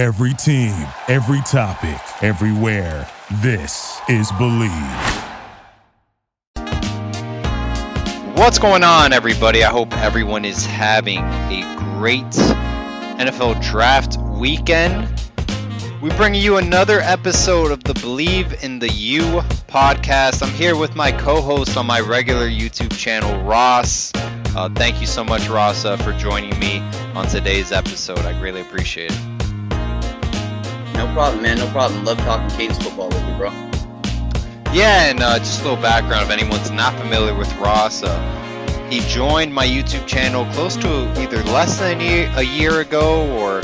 Every team, every topic, everywhere. This is Believe. What's going on, everybody? I hope everyone is having a great NFL draft weekend. We bring you another episode of the Believe in the U podcast. I'm here with my co host on my regular YouTube channel, Ross. Uh, thank you so much, Ross, uh, for joining me on today's episode. I greatly appreciate it. No problem, man. No problem. Love talking Canes football with you, bro. Yeah, and uh, just a little background if anyone's not familiar with Ross. Uh, he joined my YouTube channel close to either less than a year, a year ago or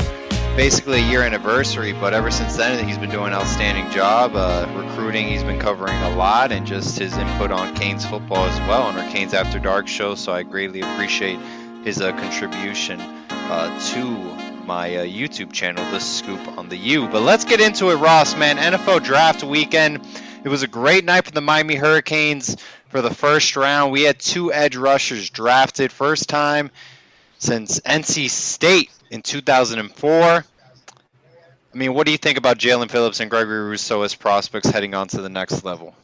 basically a year anniversary, but ever since then, he's been doing an outstanding job. Uh, recruiting, he's been covering a lot, and just his input on Canes football as well on our Canes After Dark show. So I greatly appreciate his uh, contribution uh, to my uh, YouTube channel, The Scoop on the U. But let's get into it, Ross, man. NFL draft weekend. It was a great night for the Miami Hurricanes for the first round. We had two edge rushers drafted, first time since NC State in 2004. I mean, what do you think about Jaelan Phillips and Gregory Rousseau as prospects heading on to the next level?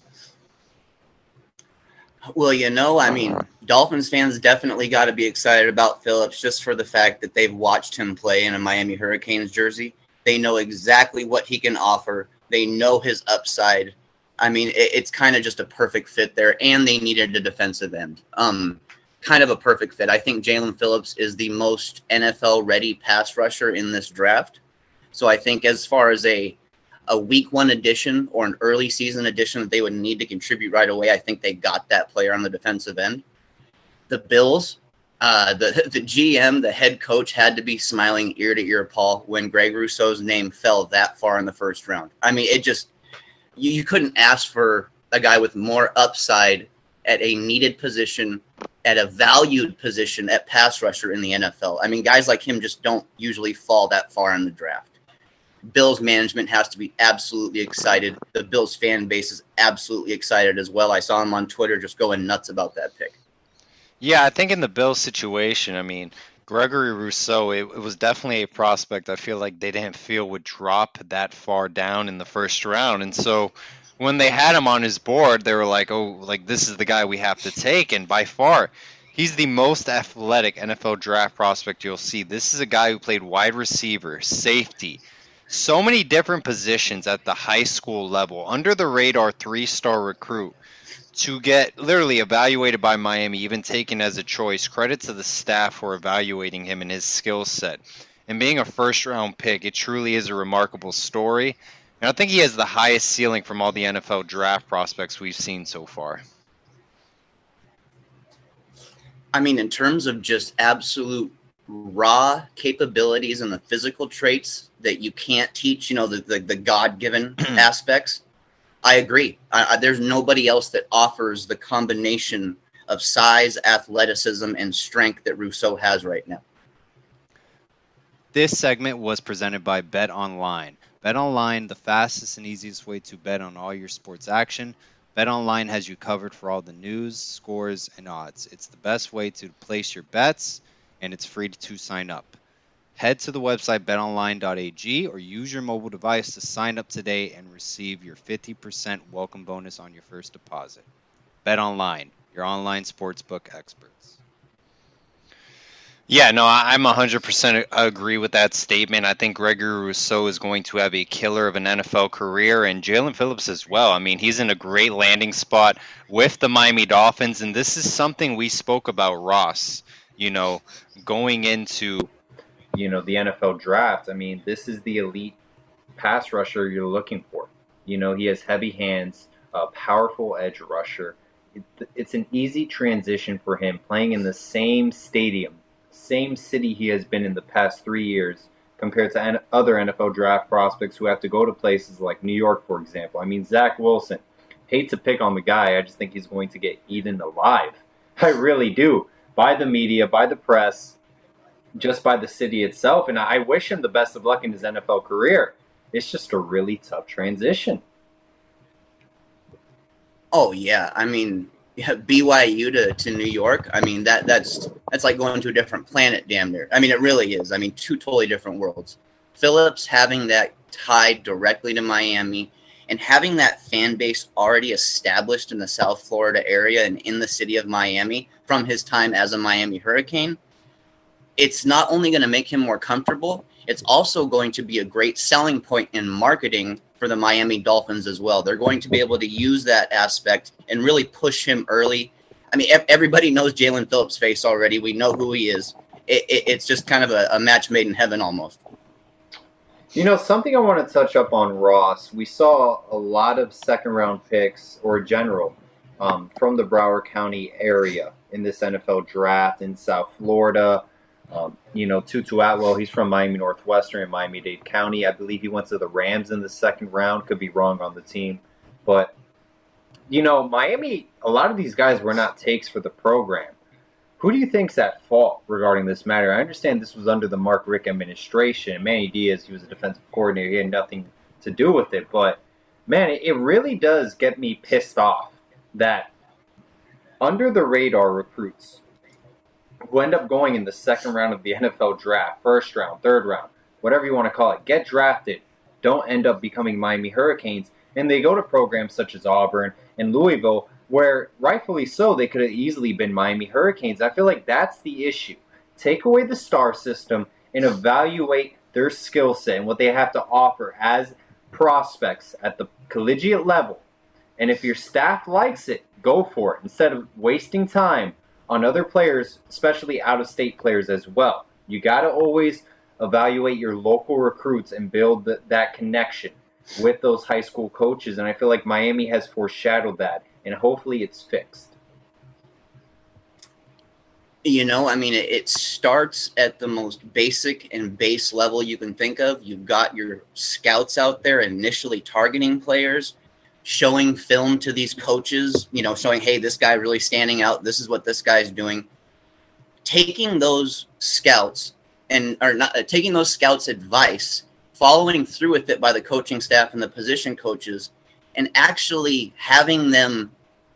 Well, you know, I mean, Dolphins fans definitely got to be excited about Phillips just for the fact that they've watched him play in a Miami Hurricanes jersey. They know exactly what he can offer. They know his upside. I mean, it, it's kind of just a perfect fit there, and they needed a defensive end. Um, kind of a perfect fit. I think Jaelan Phillips is the most NFL ready pass rusher in this draft. So I think as far as a a week one addition or an early season addition that they would need to contribute right away, I think they got that player on the defensive end. The Bills, uh, the the GM, the head coach had to be smiling ear to ear, Paul, when Greg Rousseau's name fell that far in the first round. I mean, it just you, you couldn't ask for a guy with more upside at a needed position at a valued position at pass rusher in the NFL. I mean, guys like him just don't usually fall that far in the draft. Bills management has to be absolutely excited. The Bills fan base is absolutely excited as well. I saw him on Twitter just going nuts about that pick. Yeah, I think in the Bills situation, I mean, Gregory Rousseau, it, it, was definitely a prospect I feel like they didn't feel would drop that far down in the first round. And so when they had him on his board, they were like, "Oh, like this is the guy we have to take." And by far, he's the most athletic NFL draft prospect you'll see. This is a guy who played wide receiver, safety, so many different positions at the high school level, under the radar three-star recruit. To get literally evaluated by Miami, even taken as a choice. Credit to the staff for evaluating him and his skill set. And being a first round pick, it truly is a remarkable story. And I think he has the highest ceiling from all the NFL draft prospects we've seen so far. I mean, in terms of just absolute raw capabilities and the physical traits that you can't teach, you know, the, the, the God given aspects, I agree. I, I, there's nobody else that offers the combination of size, athleticism, and strength that Rousseau has right now. This segment was presented by Bet Online. Bet Online, the fastest and easiest way to bet on all your sports action. Bet Online has you covered for all the news, scores, and odds. It's the best way to place your bets, and it's free to sign up. Head to the website betonline.ag or use your mobile device to sign up today and receive your 50% welcome bonus on your first deposit. BetOnline, your online sportsbook experts. Yeah, no, I'm 100% agree with that statement. I think Gregory Rousseau is going to have a killer of an NFL career, and Jaelan Phillips as well. I mean, he's in a great landing spot with the Miami Dolphins, and this is something we spoke about, Ross, you know, going into. You know, the NFL draft. I mean, this is the elite pass rusher you're looking for. You know, he has heavy hands, a powerful edge rusher. it's an easy transition for him playing in the same stadium same city he has been in the past three years compared to other NFL draft prospects who have to go to places like New York, for example. I mean, Zach Wilson, hate to pick on the guy, I just think he's going to get eaten alive. I really do. By the media, by the press, just by the city itself. And I wish him the best of luck in his NFL career. It's just a really tough transition. Oh, yeah. I mean, BYU to, to New York. I mean that that's that's like going to a different planet, damn near. I mean it really is. I mean two totally different worlds. Phillips having that tied directly to Miami and having that fan base already established in the South Florida area and in the city of Miami from his time as a Miami Hurricane, it's not only going to make him more comfortable, it's also going to be a great selling point in marketing for the Miami Dolphins as well. They're going to be able to use that aspect and really push him early. I mean, everybody knows Jaelan Phillips' face already. We know who he is. It, it, it's just kind of a, a match made in heaven almost. You know, something I want to touch up on Ross. We saw a lot of second round picks or general um, from the Broward County area in this NFL draft in South Florida. Um, you know, Tutu Atwell, he's from Miami Northwestern and Miami Dade County. I believe he went to the Rams in the second round. Could be wrong on the team. But, you know, Miami, a lot of these guys were not takes for the program. Who do you think's at fault regarding this matter? I understand this was under the Mark Richt administration. Manny Diaz, he was a defensive coordinator. He had nothing to do with it. But man, it really does get me pissed off that under the radar recruits who end up going in the second round of the NFL draft, first round, third round, whatever you want to call it, get drafted, don't end up becoming Miami Hurricanes. And they go to programs such as Auburn and Louisville where rightfully so they could have easily been Miami Hurricanes. I feel like that's the issue. Take away the star system and evaluate their skill set and what they have to offer as prospects at the collegiate level. And if your staff likes it, go for it instead of wasting time on other players, especially out of state players as well. You got to always evaluate your local recruits and build the, that connection with those high school coaches. And I feel like Miami has foreshadowed that and hopefully it's fixed. You know, I mean, it, it starts at the most basic and base level you can think of. You've got your scouts out there initially targeting players, showing film to these coaches, you know, showing, hey, this guy really standing out. This is what this guy's doing. Taking those scouts and or not uh, taking those scouts' advice, following through with it by the coaching staff and the position coaches, and actually having them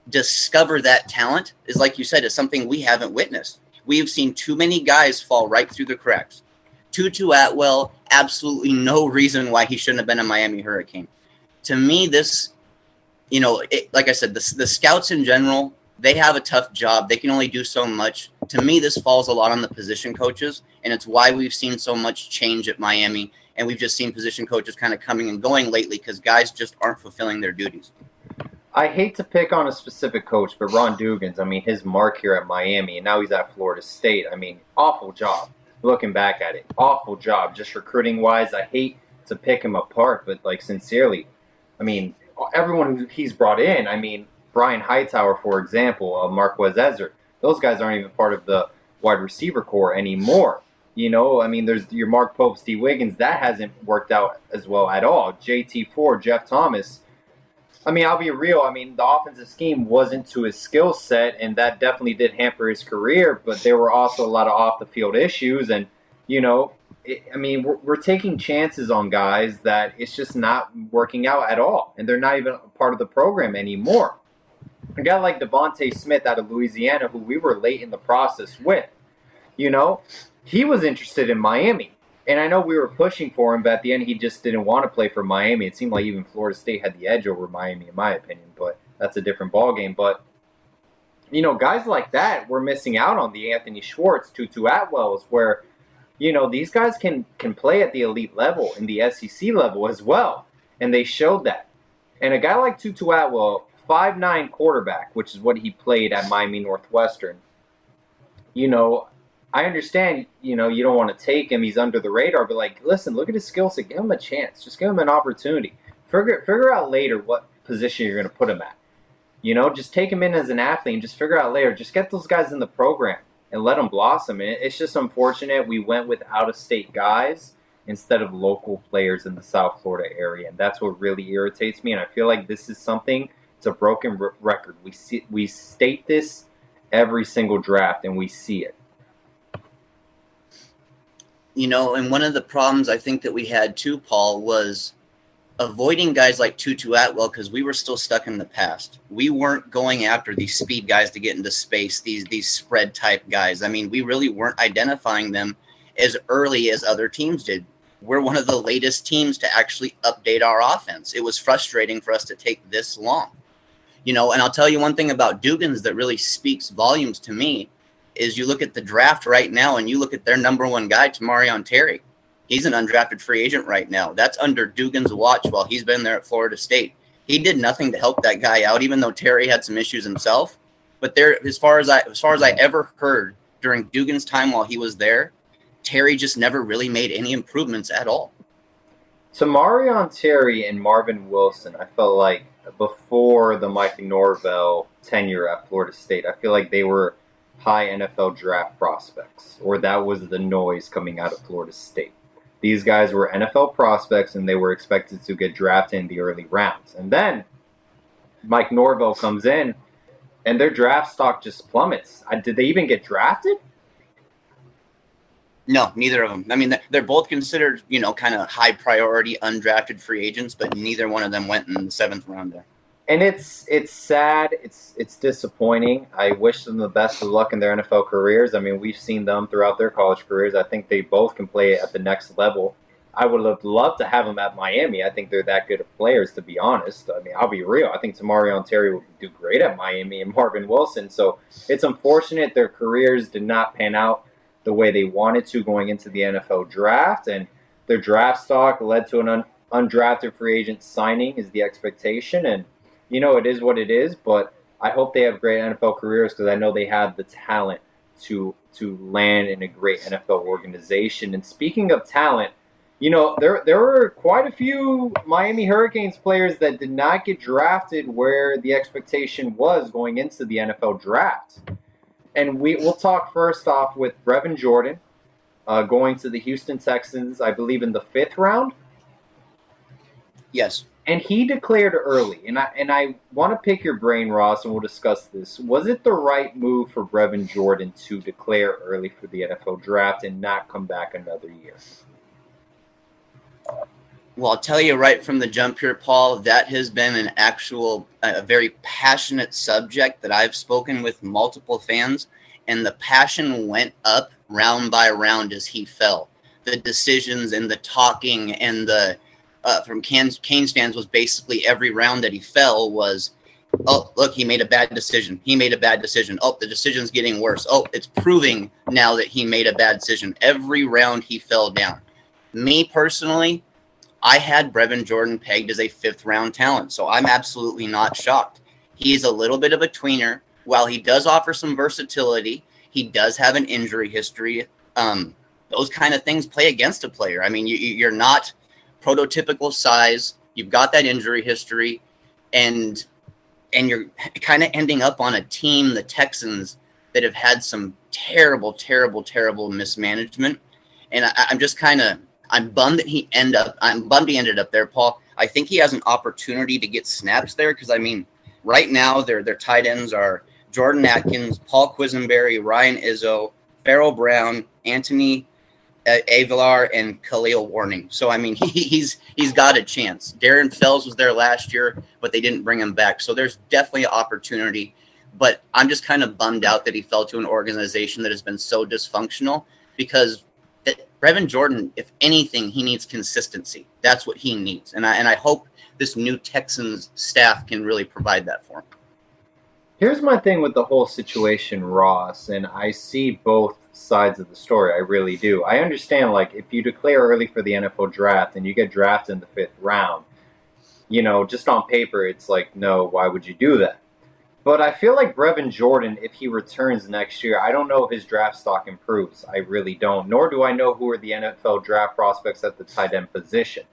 discover that talent is like you said is something we haven't witnessed we've seen too many guys fall right through the cracks tutu atwell absolutely no reason why he shouldn't have been a miami hurricane to me this you know it, like i said the, the scouts in general they have a tough job they can only do so much to me this falls a lot on the position coaches and it's why we've seen so much change at miami and we've just seen position coaches kind of coming and going lately because guys just aren't fulfilling their duties. I hate to pick on a specific coach, but Ron Dugans, I mean, his mark here at Miami, and now he's at Florida State. I mean, awful job. Looking back at it, awful job. Just recruiting wise, I hate to pick him apart, but like sincerely, I mean, everyone who he's brought in, I mean, Brian Hightower, for example, uh, Marquez Ezzard, those guys aren't even part of the wide receiver corps anymore. You know, I mean, there's your Mark Pope, Steve Wiggins. That hasn't worked out as well at all. JT Ford, Jeff Thomas. I mean, I'll be real. I mean, the offensive scheme wasn't to his skill set, and that definitely did hamper his career. But there were also a lot of off the field issues, and you know, it, I mean, we're, we're taking chances on guys that it's just not working out at all, and they're not even part of the program anymore. A guy like DeVonta Smith out of Louisiana, who we were late in the process with, you know, he was interested in Miami. And I know we were pushing for him, but at the end, he just didn't want to play for Miami. It seemed like even Florida State had the edge over Miami, in my opinion. But that's a different ballgame. But you know, guys like that, we're missing out on the Anthony Schwartz, Tutu Atwells, where you know these guys can can play at the elite level in the SEC level as well, and they showed that. And a guy like Tutu Atwell, five nine quarterback, which is what he played at Miami Northwestern. You know, I understand, you know, you don't want to take him. He's under the radar, but like, listen, look at his skill set. Give him a chance. Just give him an opportunity. Figure figure out later what position you're going to put him at. You know, just take him in as an athlete and just figure out later. Just get those guys in the program and let them blossom. It's just unfortunate we went with out of state guys instead of local players in the South Florida area, and that's what really irritates me. And I feel like this is something. It's a broken r- record. We see we state this every single draft, and we see it you know, and one of the problems I think that we had too, Paul, was avoiding guys like Tutu Atwell because we were still stuck in the past. We weren't going after these speed guys to get into space, these these spread type guys. I mean, we really weren't identifying them as early as other teams did. we're one of the latest teams to actually update our offense. It was frustrating for us to take this long. You know, and I'll tell you one thing about Dugans that really speaks volumes to me is you look at the draft right now and you look at their number one guy, Tamorrion Terry. He's an undrafted free agent right now. That's under Dugans' watch while he's been there at Florida State. He did nothing to help that guy out, even though Terry had some issues himself. But there, as far as I, as far as I ever heard during Dugans' time while he was there, Terry just never really made any improvements at all. Tamorrion Terry and Marvin Wilson, I felt like before the Mike Norvell tenure at Florida State, I feel like they were high NFL draft prospects, or that was the noise coming out of Florida State. These guys were NFL prospects and they were expected to get drafted in the early rounds. And then Mike Norvell comes in and their draft stock just plummets. Uh, did they even get drafted? No, neither of them. I mean, they're both considered, you know, kind of high priority undrafted free agents, but neither one of them went in the seventh round there. And it's it's sad. It's it's disappointing. I wish them the best of luck in their NFL careers. I mean, we've seen them throughout their college careers. I think they both can play at the next level. I would have loved to have them at Miami. I think they're that good of players, to be honest. I mean, I'll be real. I think Tamorrion Terry would do great at Miami and Marvin Wilson. So it's unfortunate their careers did not pan out the way they wanted to going into the NFL draft, and their draft stock led to an un- undrafted free agent signing is the expectation, and you know it is what it is. But I hope they have great NFL careers because I know they have the talent to to land in a great NFL organization. And speaking of talent, you know there there were quite a few Miami Hurricanes players that did not get drafted where the expectation was going into the NFL draft and we will talk first off with Brevin Jordan uh, going to the Houston Texans, I believe in the fifth round. Yes. And he declared early, and I and I want to pick your brain, Ross, and we'll discuss this. Was it the right move for Brevin Jordan to declare early for the NFL draft and not come back another year? Well, I'll tell you right from the jump here, Paul, that has been an actual, a very passionate subject that I've spoken with multiple fans, and the passion went up round by round as he fell. The decisions and the talking and the uh, from Canes fans was basically every round that he fell was, oh, look, he made a bad decision. He made a bad decision. Oh, the decision's getting worse. Oh, it's proving now that he made a bad decision. Every round he fell down. Me personally, I had Brevin Jordan pegged as a fifth round talent, so I'm absolutely not shocked. He's a little bit of a tweener. While he does offer some versatility, he does have an injury history. Um, those kind of things play against a player. I mean, you, you're not prototypical size. You've got that injury history, and and you're kind of ending up on a team, the Texans, that have had some terrible, terrible, terrible mismanagement. And I, I'm just kind of I'm bummed that he end up. I'm bummed he ended up there, Paul. I think he has an opportunity to get snaps there because I mean, right now their their tight ends are Jordan Akins, Paul Quessenberry, Ryan Izzo, Pharaoh Brown, Anthony Avilar, and Kahale Warring. So I mean, he, he's he's got a chance. Darren Fells was there last year, but they didn't bring him back. So there's definitely an opportunity. But I'm just kind of bummed out that he fell to an organization that has been so dysfunctional because Brevin Jordan, if anything, he needs consistency. That's what he needs, and I and I hope this new Texans staff can really provide that for him. Here's my thing with the whole situation, Ross, and I see both sides of the story. I really do. I understand, like, if you declare early for the NFL draft and you get drafted in the fifth round, you know, just on paper, it's like, no, why would you do that? But I feel like Brevin Jordan, if he returns next year, I don't know if his draft stock improves. I really don't. Nor do I know who are the NFL draft prospects at the tight end position.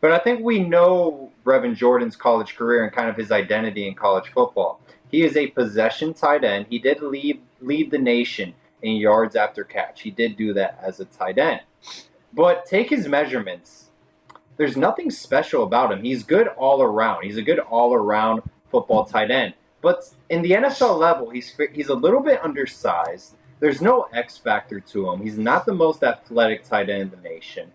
But I think we know Brevin Jordan's college career and kind of his identity in college football. He is a possession tight end. He did lead lead the nation in yards after catch. He did do that as a tight end. But take his measurements. There's nothing special about him. He's good all around. He's a good all around football tight end. But in the NFL level, he's he's a little bit undersized. There's no X factor to him. He's not the most athletic tight end in the nation.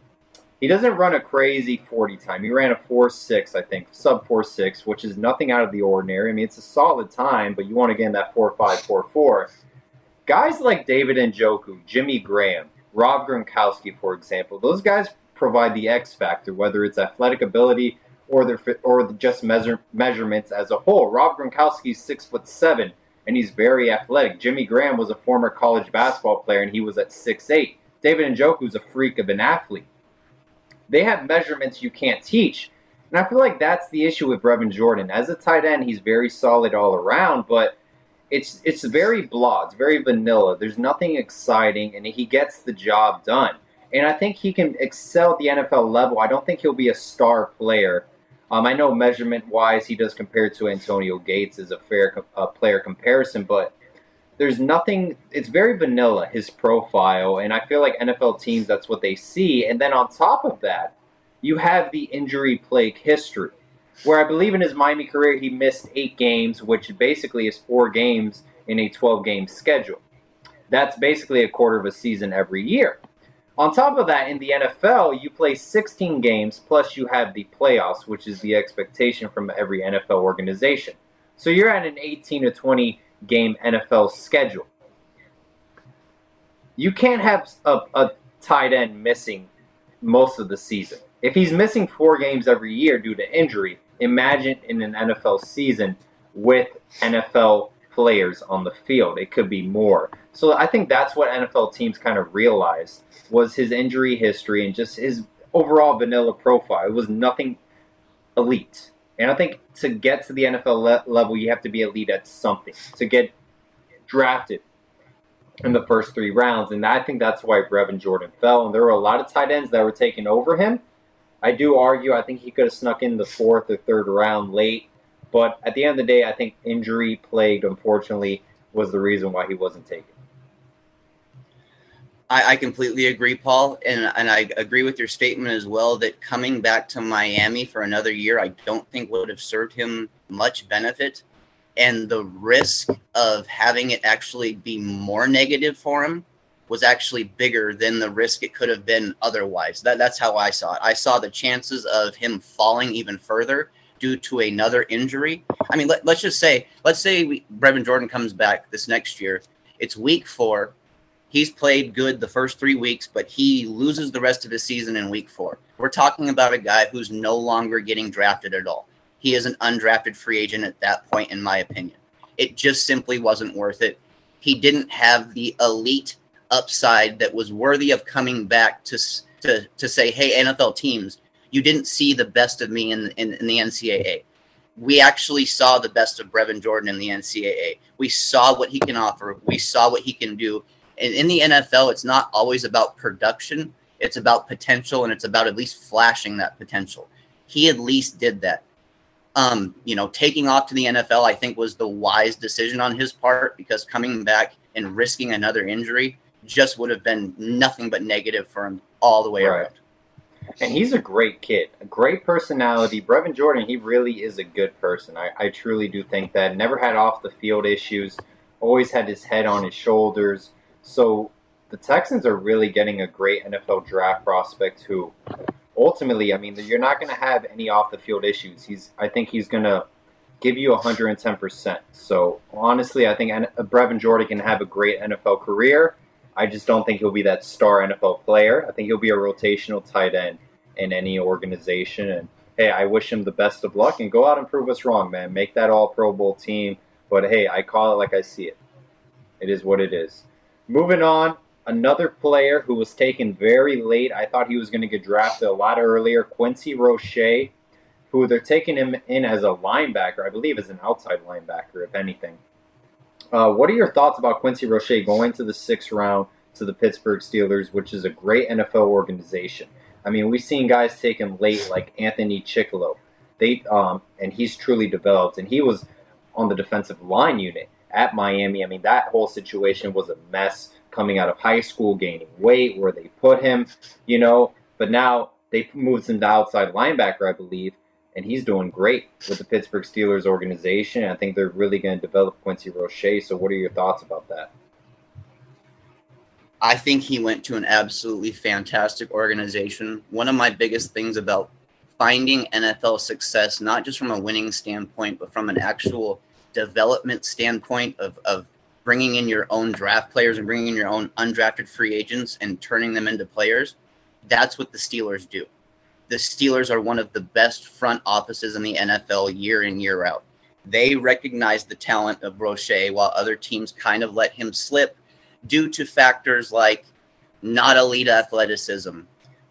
He doesn't run a crazy 40 time. He ran a 4.6, I think, sub 4.6, which is nothing out of the ordinary. I mean, it's a solid time, but you want to get in that 4.5, 4.4. Guys like David Njoku, Jimmy Graham, Rob Gronkowski, for example, those guys provide the X factor, whether it's athletic ability or the or just measure, measurements as a whole. Rob Gronkowski's six foot seven, and he's very athletic. Jimmy Graham was a former college basketball player, and he was at six eight. David Njoku's a freak of an athlete. They have measurements you can't teach. And I feel like that's the issue with Brevin Jordan. As a tight end, he's very solid all around, but it's it's very blah, it's very vanilla. There's nothing exciting, and he gets the job done. And I think he can excel at the NFL level. I don't think he'll be a star player. Um, I know measurement wise, he does compare to Antonio Gates as a fair uh, player comparison, but there's nothing. It's very vanilla his profile, and I feel like NFL teams that's what they see. And then on top of that, you have the injury plague history, where I believe in his Miami career he missed eight games, which basically is four games in a 12 game schedule. That's basically a quarter of a season every year. On top of that, in the NFL, you play 16 games, plus you have the playoffs, which is the expectation from every NFL organization. So you're at an 18 to 20 game NFL schedule. You can't have a, a tight end missing most of the season. If he's missing four games every year due to injury, imagine in an NFL season with NFL players on the field. It could be more. So I think that's what NFL teams kind of realized was his injury history and just his overall vanilla profile. It was nothing elite. And I think to get to the NFL le- level, you have to be elite at something. To get drafted in the first three rounds, and I think that's why Brevin Jordan fell. And there were a lot of tight ends that were taken over him. I do argue I think he could have snuck in the fourth or third round late, but at the end of the day, I think injury plagued, unfortunately, was the reason why he wasn't taken. I, I, completely agree, Paul, and and I agree with your statement as well that coming back to Miami for another year, I don't think would have served him much benefit, and the risk of having it actually be more negative for him was actually bigger than the risk it could have been otherwise. That that's how I saw it. I saw the chances of him falling even further due to another injury. I mean, let, us just say, let's say we, Brevin Jordan comes back this next year. It's week four He's played good the first three weeks, but he loses the rest of his season in week four. We're talking about a guy who's no longer getting drafted at all. He is an undrafted free agent at that point, in my opinion. It just simply wasn't worth it. He didn't have the elite upside that was worthy of coming back to to, to say, hey, NFL teams, you didn't see the best of me in, in, in the NCAA we actually saw the best of Brevin Jordan in the NCAA. We saw what he can offer. We saw what he can do in, in the NFL, it's not always about production. It's about potential, and it's about at least flashing that potential. He at least did that. Um, you know, taking off to the NFL, I think was the wise decision on his part because coming back and risking another injury just would have been nothing but negative for him all the way right. around. And he's a great kid, a great personality. Brevin Jordan, he really is a good person. I, I truly do think that. Never had off the field issues, always had his head on his shoulders. So the Texans are really getting a great NFL draft prospect who ultimately, I mean, you're not going to have any off the field issues. He's, I think he's going to give you 110%. So honestly, I think Brevin Jordan can have a great NFL career. I just don't think he'll be that star NFL player. I think he'll be a rotational tight end in any organization. And hey, I wish him the best of luck and go out and prove us wrong, man. Make that all Pro Bowl team. But hey, I call it like I see it. It is what it is. Moving on, another player who was taken very late. I thought he was going to get drafted a lot earlier. Quincy Roche, who they're taking him in as a linebacker, I believe, as an outside linebacker, if anything. Uh, what are your thoughts about Quincy Roche going to the sixth round to the Pittsburgh Steelers, which is a great NFL organization? I mean, we've seen guys taken late like Anthony Chickillo. They um, and he's truly developed, and he was on the defensive line unit at Miami. I mean, that whole situation was a mess coming out of high school, gaining weight, where they put him, you know. But now they moved him to outside linebacker, I believe, and he's doing great with the Pittsburgh Steelers organization. I think they're really going to develop Quincy Roche. So, what are your thoughts about that? I think he went to an absolutely fantastic organization. One of my biggest things about finding NFL success, not just from a winning standpoint, but from an actual development standpoint of, of bringing in your own draft players and bringing in your own undrafted free agents and turning them into players, That's what the Steelers do. The Steelers are one of the best front offices in the NFL year in, year out. They recognize the talent of Roche while other teams kind of let him slip due to factors like not elite athleticism,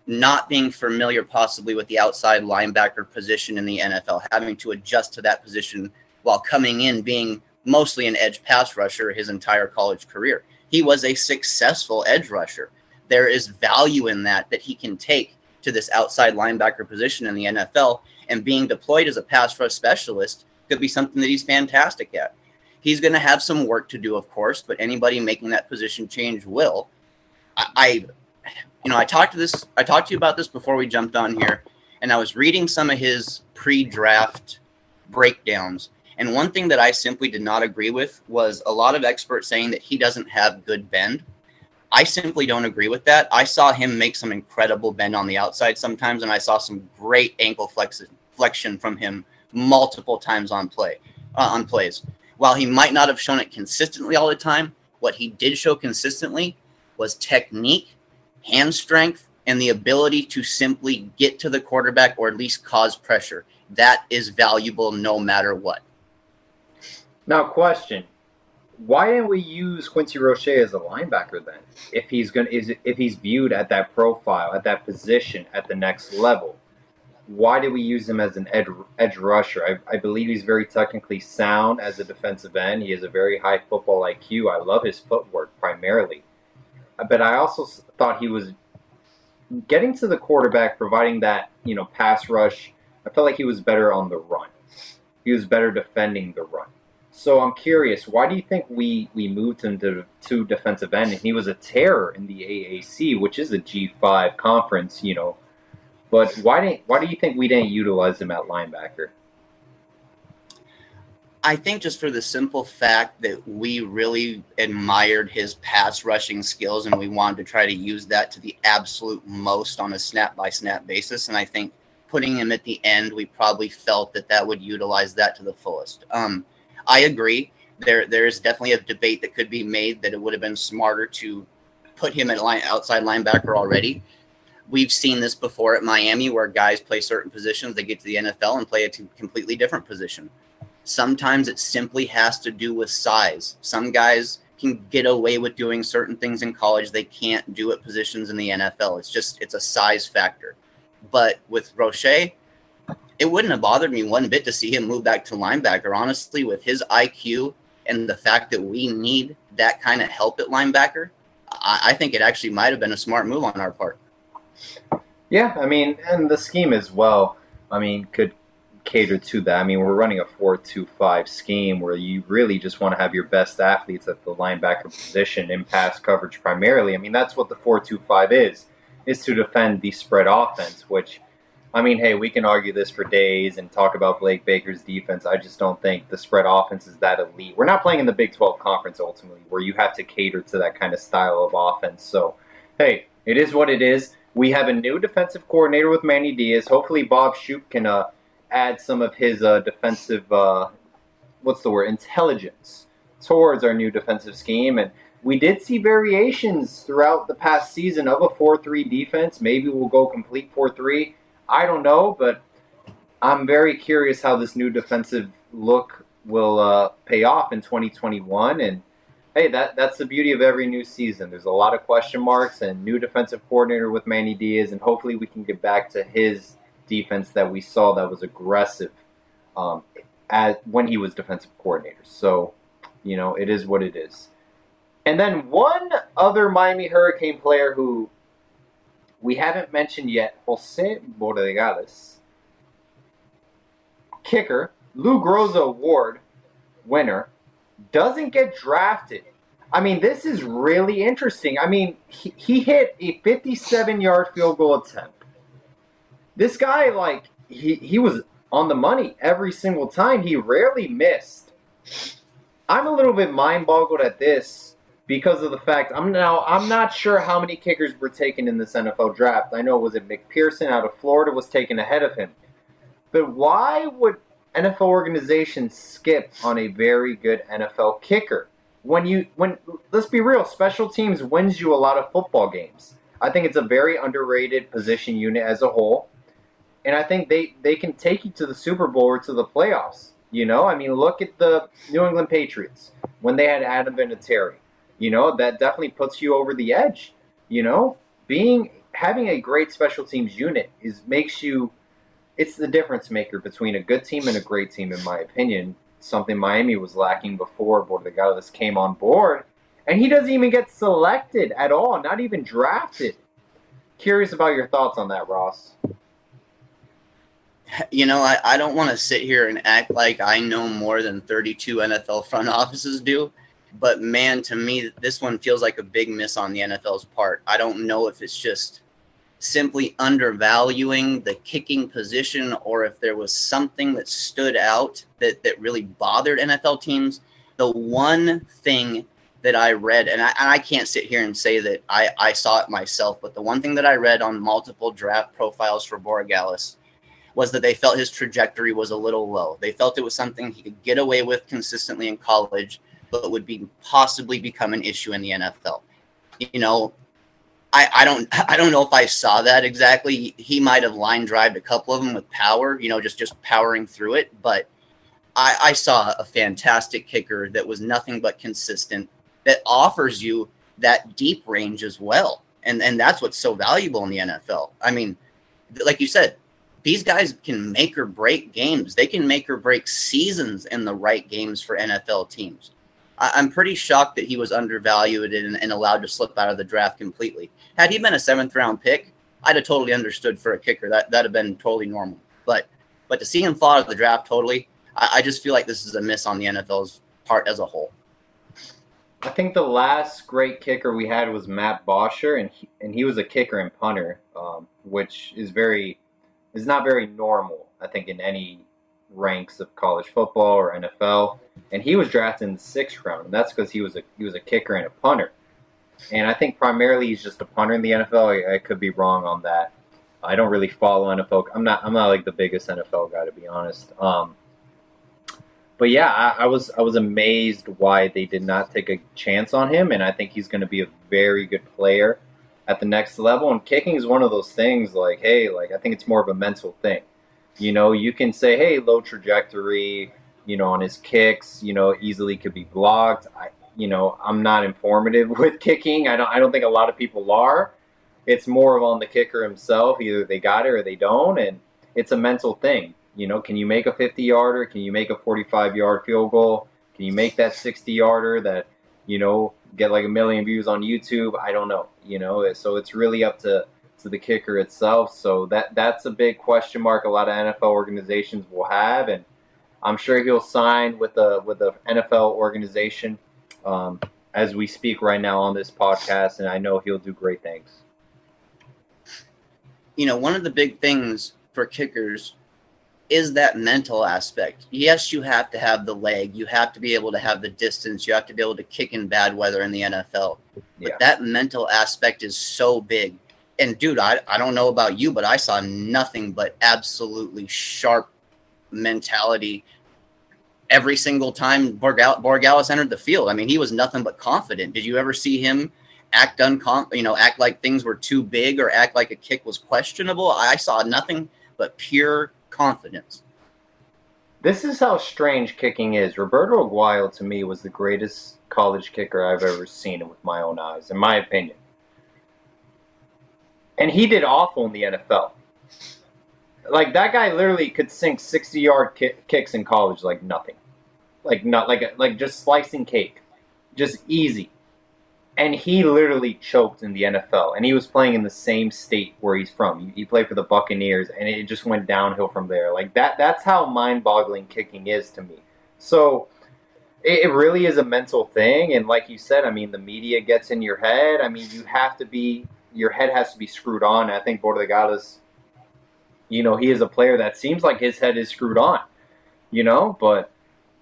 not being familiar possibly with the outside linebacker position in the NFL, having to adjust to that position while coming in being mostly an edge pass rusher his entire college career. He was a successful edge rusher. There is value in that that he can take to this outside linebacker position in the NFL, and being deployed as a pass rush specialist could be something that he's fantastic at. He's going to have some work to do, of course, but anybody making that position change will. I, I, you know, I talked to this. I talked to you about this before we jumped on here, and I was reading some of his pre-draft breakdowns. And one thing that I simply did not agree with was a lot of experts saying that he doesn't have good bend. I simply don't agree with that. I saw him make some incredible bend on the outside sometimes, and I saw some great ankle flexion from him multiple times on play uh, on plays. While he might not have shown it consistently all the time, what he did show consistently was technique, hand strength, and the ability to simply get to the quarterback or at least cause pressure. That is valuable no matter what. Now, question: Why didn't we use Quincy Roche as a linebacker then? If he's going is if he's viewed at that profile, at that position, at the next level, why did we use him as an edge, edge rusher? I, I, believe he's very technically sound as a defensive end. He has a very high football IQ. I love his footwork primarily. But I also thought he was getting to the quarterback, providing that, you know, pass rush. I felt like he was better on the run. He was better defending the run. So I'm curious, why do you think we, we moved him to, to defensive end? And he was a terror in the AAC, which is a G5 conference, you know, but why didn't why do you think we didn't utilize him at linebacker? I think just for the simple fact that we really admired his pass rushing skills and we wanted to try to use that to the absolute most on a snap by snap basis. And I think putting him at the end, we probably felt that that would utilize that to the fullest. Um, I agree. There, there is definitely a debate that could be made that it would have been smarter to put him at line, outside linebacker already we've seen this before at Miami where guys play certain positions, they get to the NFL and play a completely different position. Sometimes it simply has to do with size. Some guys can get away with doing certain things in college they can't do at positions in the NFL. It's just it's a size factor. But with Roche, it wouldn't have bothered me one bit to see him move back to linebacker. Honestly, with his IQ and the fact that we need that kind of help at linebacker, I, I think it actually might have been a smart move on our part. Yeah, I mean, and the scheme as well. I mean, could cater to that. I mean, we're running a four-two-five scheme where you really just want to have your best athletes at the linebacker position in pass coverage primarily. I mean, that's what the four-two-five is, is to defend the spread offense, which I mean, hey, we can argue this for days and talk about Blake Baker's defense. I just don't think the spread offense is that elite. We're not playing in the Big 12 conference ultimately, where you have to cater to that kind of style of offense. So, hey, it is what it is. We have a new defensive coordinator with Manny Diaz. Hopefully, Bob Shoop can uh, add some of his uh, defensive, uh, what's the word, intelligence towards our new defensive scheme. And we did see variations throughout the past season of a 4 3 defense. Maybe we'll go complete 4 3. I don't know, but I'm very curious how this new defensive look will uh, pay off in 2021. And hey, that that's the beauty of every new season. There's a lot of question marks and new defensive coordinator with Manny Diaz, and hopefully we can get back to his defense that we saw that was aggressive um, as when he was defensive coordinator. So, you know, it is what it is. And then one other Miami Hurricane player who we haven't mentioned yet, Jose Borregales, kicker, Lou Groza Award winner doesn't get drafted. I mean, this is really interesting. I mean, he, he hit a 57 yard field goal attempt. This guy, like, he, he was on the money every single time. He rarely missed. I'm a little bit mind boggled at this because of the fact I'm now I'm not sure how many kickers were taken in this NFL draft. I know was it McPherson out of Florida was taken ahead of him. But why would NFL organizations skip on a very good NFL kicker. When you when let's be real, special teams wins you a lot of football games. I think it's a very underrated position unit as a whole. And I think they, they can take you to the Super Bowl or to the playoffs. You know, I mean, look at the New England Patriots when they had Adam Vinatieri. You know, that definitely puts you over the edge. You know, being having a great special teams unit is makes you it's the difference maker between a good team and a great team, in my opinion. Something Miami was lacking before Borregales came on board. And he doesn't even get selected at all, not even drafted. Curious about your thoughts on that, Ross. You know, I, I don't want to sit here and act like I know more than 32 NFL front offices do. But man, to me, this one feels like a big miss on the NFL's part. I don't know if it's just simply undervaluing the kicking position or if there was something that stood out that, that really bothered NFL teams. The one thing that I read, and I, and I can't sit here and say that I, I saw it myself, but the one thing that I read on multiple draft profiles for Borregales was that they felt his trajectory was a little low. They felt it was something he could get away with consistently in college, but would be possibly become an issue in the NFL. You know, I, I don't I don't know if I saw that exactly. He might have line drived a couple of them with power, you know, just just powering through it. But I, I saw a fantastic kicker that was nothing but consistent, that offers you that deep range as well, and and that's what's so valuable in the NFL. I mean, like you said, these guys can make or break games. They can make or break seasons in the right games for NFL teams. I, am pretty shocked that he was undervalued and, and, allowed to slip out of the draft completely. Had he been a seventh round pick, I'd have totally understood for a kicker. That that'd have been totally normal. But but to see him fall out of the draft totally, I, I just feel like this is a miss on the NFL's part as a whole. I think the last great kicker we had was Matt Bosher, and he, and he was a kicker and punter, um, which is very is not very normal. I think in any ranks of college football or NFL, and he was drafted in the sixth round, and that's because he was a he was a kicker and a punter. And I think primarily he's just a punter in the NFL. I, I could be wrong on that. I don't really follow NFL. I'm not I'm not like the biggest NFL guy to be honest. Um, but yeah, I, I, was I was amazed why they did not take a chance on him, and I think he's going to be a very good player at the next level. And kicking is one of those things. Like, hey, like I think it's more of a mental thing. You know, you can say, hey, low trajectory, you know, on his kicks, you know, easily could be blocked. I, you know, I'm not informative with kicking. I don't, I don't think a lot of people are. It's more of on the kicker himself. Either they got it or they don't. And it's a mental thing. You know, can you make a 50 yarder? Can you make a 45 yard field goal? Can you make that 60 yarder that, you know, get like a million views on YouTube? I don't know. You know, so it's really up to to the kicker itself. So that that's a big question mark. A lot of NFL organizations will have, and I'm sure he'll sign with the with the NFL organization um, as we speak right now on this podcast, and I know he'll do great things. You know, one of the big things for kickers is that mental aspect. Yes, you have to have the leg, you have to be able to have the distance, you have to be able to kick in bad weather in the NFL. But yeah. that mental aspect is so big and dude, I, I don't know about you, but I saw nothing but absolutely sharp mentality every single time Borgal- Borregales entered the field. I mean, he was nothing but confident. Did you ever see him act uncom- you know, act like things were too big or act like a kick was questionable? I saw nothing but pure confidence. This is how strange kicking is. Roberto Aguayo to me was the greatest college kicker I've ever seen with my own eyes, in my opinion and he did awful in the NFL. Like that guy literally could sink sixty-yard kicks in college like nothing, like not like like just slicing cake, just easy. And he literally choked in the NFL, and he was playing in the same state where he's from. He played for the Buccaneers, and it just went downhill from there. Like that. That's how mind-boggling kicking is to me. So it, really is a mental thing, and like you said, I mean, the media gets in your head. I mean, you have to be your head has to be screwed on. I think Borregales, you know, he is a player that seems like his head is screwed on, you know, but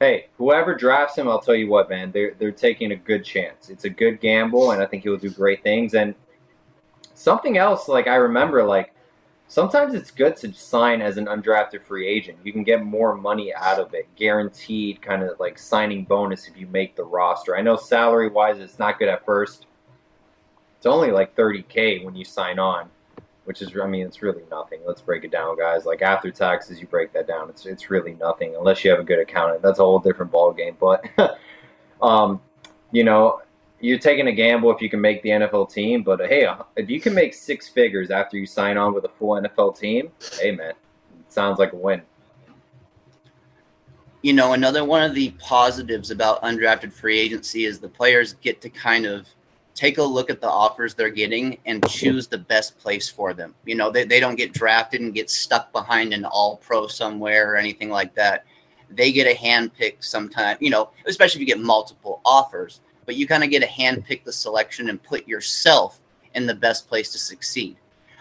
hey, whoever drafts him, I'll tell you what, man, they're they're taking a good chance. It's a good gamble, and I think he'll do great things. And something else, like I remember, like sometimes it's good to sign as an undrafted free agent. You can get more money out of it, guaranteed kind of like signing bonus if you make the roster. I know salary wise, it's not good at first, It's only like 30k when you sign on, which is I mean it's really nothing. Let's break it down, guys. Like after taxes, you break that down. It's it's really nothing unless you have a good accountant. That's a whole different ball game. But um, you know, you're taking a gamble if you can make the NFL team. But hey, if you can make six figures after you sign on with a full NFL team, hey man, it sounds like a win you know, another one of the positives about undrafted free agency is the players get to kind of take a look at the offers they're getting and choose the best place for them. You know, they, they don't get drafted and get stuck behind an all pro somewhere or anything like that. They get a hand pick sometime, you know, especially if you get multiple offers, but you kind of get a hand pick the selection and put yourself in the best place to succeed.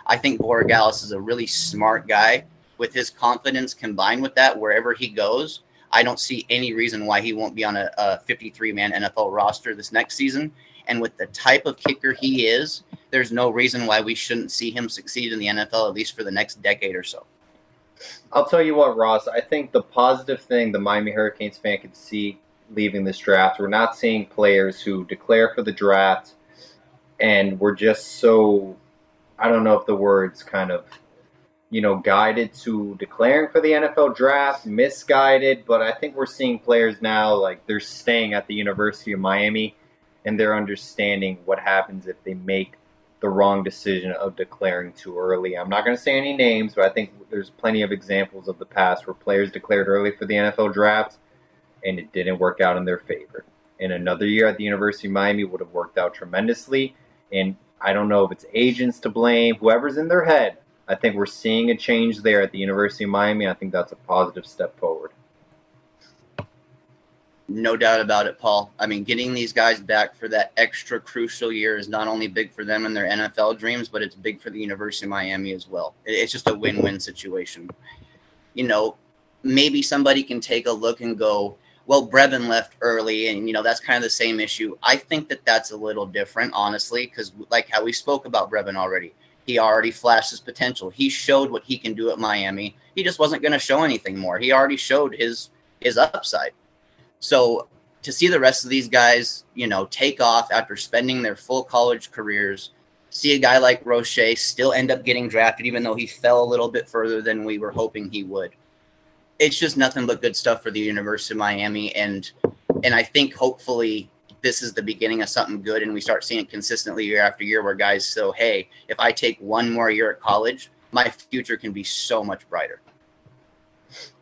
I think Borregales is a really smart guy with his confidence combined with that wherever he goes I don't see any reason why he won't be on a, a 53 man NFL roster this next season. And with the type of kicker he is, there's no reason why we shouldn't see him succeed in the NFL at least for the next decade or so. I'll tell you what, Ross. I think the positive thing the Miami Hurricanes fan could see leaving this draft, we're not seeing players who declare for the draft and we're just so I don't know if the words kind of you know, guided to declaring for the NFL draft, misguided, but I think we're seeing players now like they're staying at the University of Miami and they're understanding what happens if they make the wrong decision of declaring too early. I'm not going to say any names, but I think there's plenty of examples of the past where players declared early for the NFL draft and it didn't work out in their favor. And another year at the University of Miami would have worked out tremendously. And I don't know if it's agents to blame, whoever's in their head, I think we're seeing a change there at the University of Miami. I think that's a positive step forward. No doubt about it, Paul. I mean, getting these guys back for that extra crucial year is not only big for them and their NFL dreams, but it's big for the University of Miami as well. It's just a win win situation. You know, maybe somebody can take a look and go, well, Brevin left early, and you know that's kind of the same issue. I think that that's a little different, honestly, because like how we spoke about Brevin already, he already flashed his potential. He showed what he can do at Miami. He just wasn't going to show anything more. He already showed his his upside. So to see the rest of these guys, you know, take off after spending their full college careers, see a guy like Roche still end up getting drafted, even though he fell a little bit further than we were hoping he would. It's just nothing but good stuff for the University of Miami, and and I think hopefully this is the beginning of something good and we start seeing it consistently year after year where guys so hey if i take one more year at college my future can be so much brighter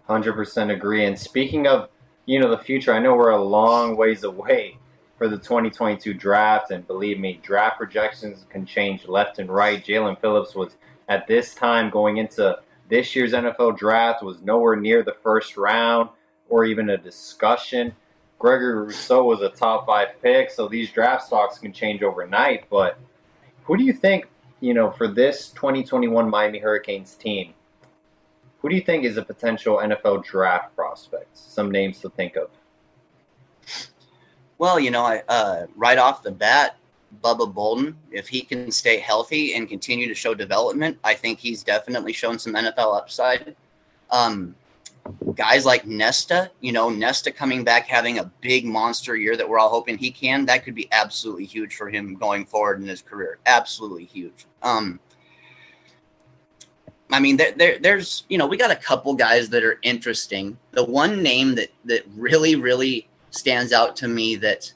100% agree and speaking of you know the future i know we're a long ways away for the 2022 draft and believe me draft projections can change left and right Jaelan phillips was at this time going into this year's nfl draft was nowhere near the first round or even a discussion Gregory Rousseau was a top five pick, so these draft stocks can change overnight. But who do you think, you know, for this 2021 Miami Hurricanes team, who do you think is a potential NFL draft prospect? Some names to think of. Well, you know, I, uh, right off the bat, Bubba Bolden, if he can stay healthy and continue to show development, I think he's definitely shown some NFL upside. Um, guys like Nesta, you know, Nesta coming back having a big monster year that we're all hoping he can, that could be absolutely huge for him going forward in his career. Absolutely huge. Um, I mean, there, there, there's, you know, we got a couple guys that are interesting. The one name that that really, really stands out to me that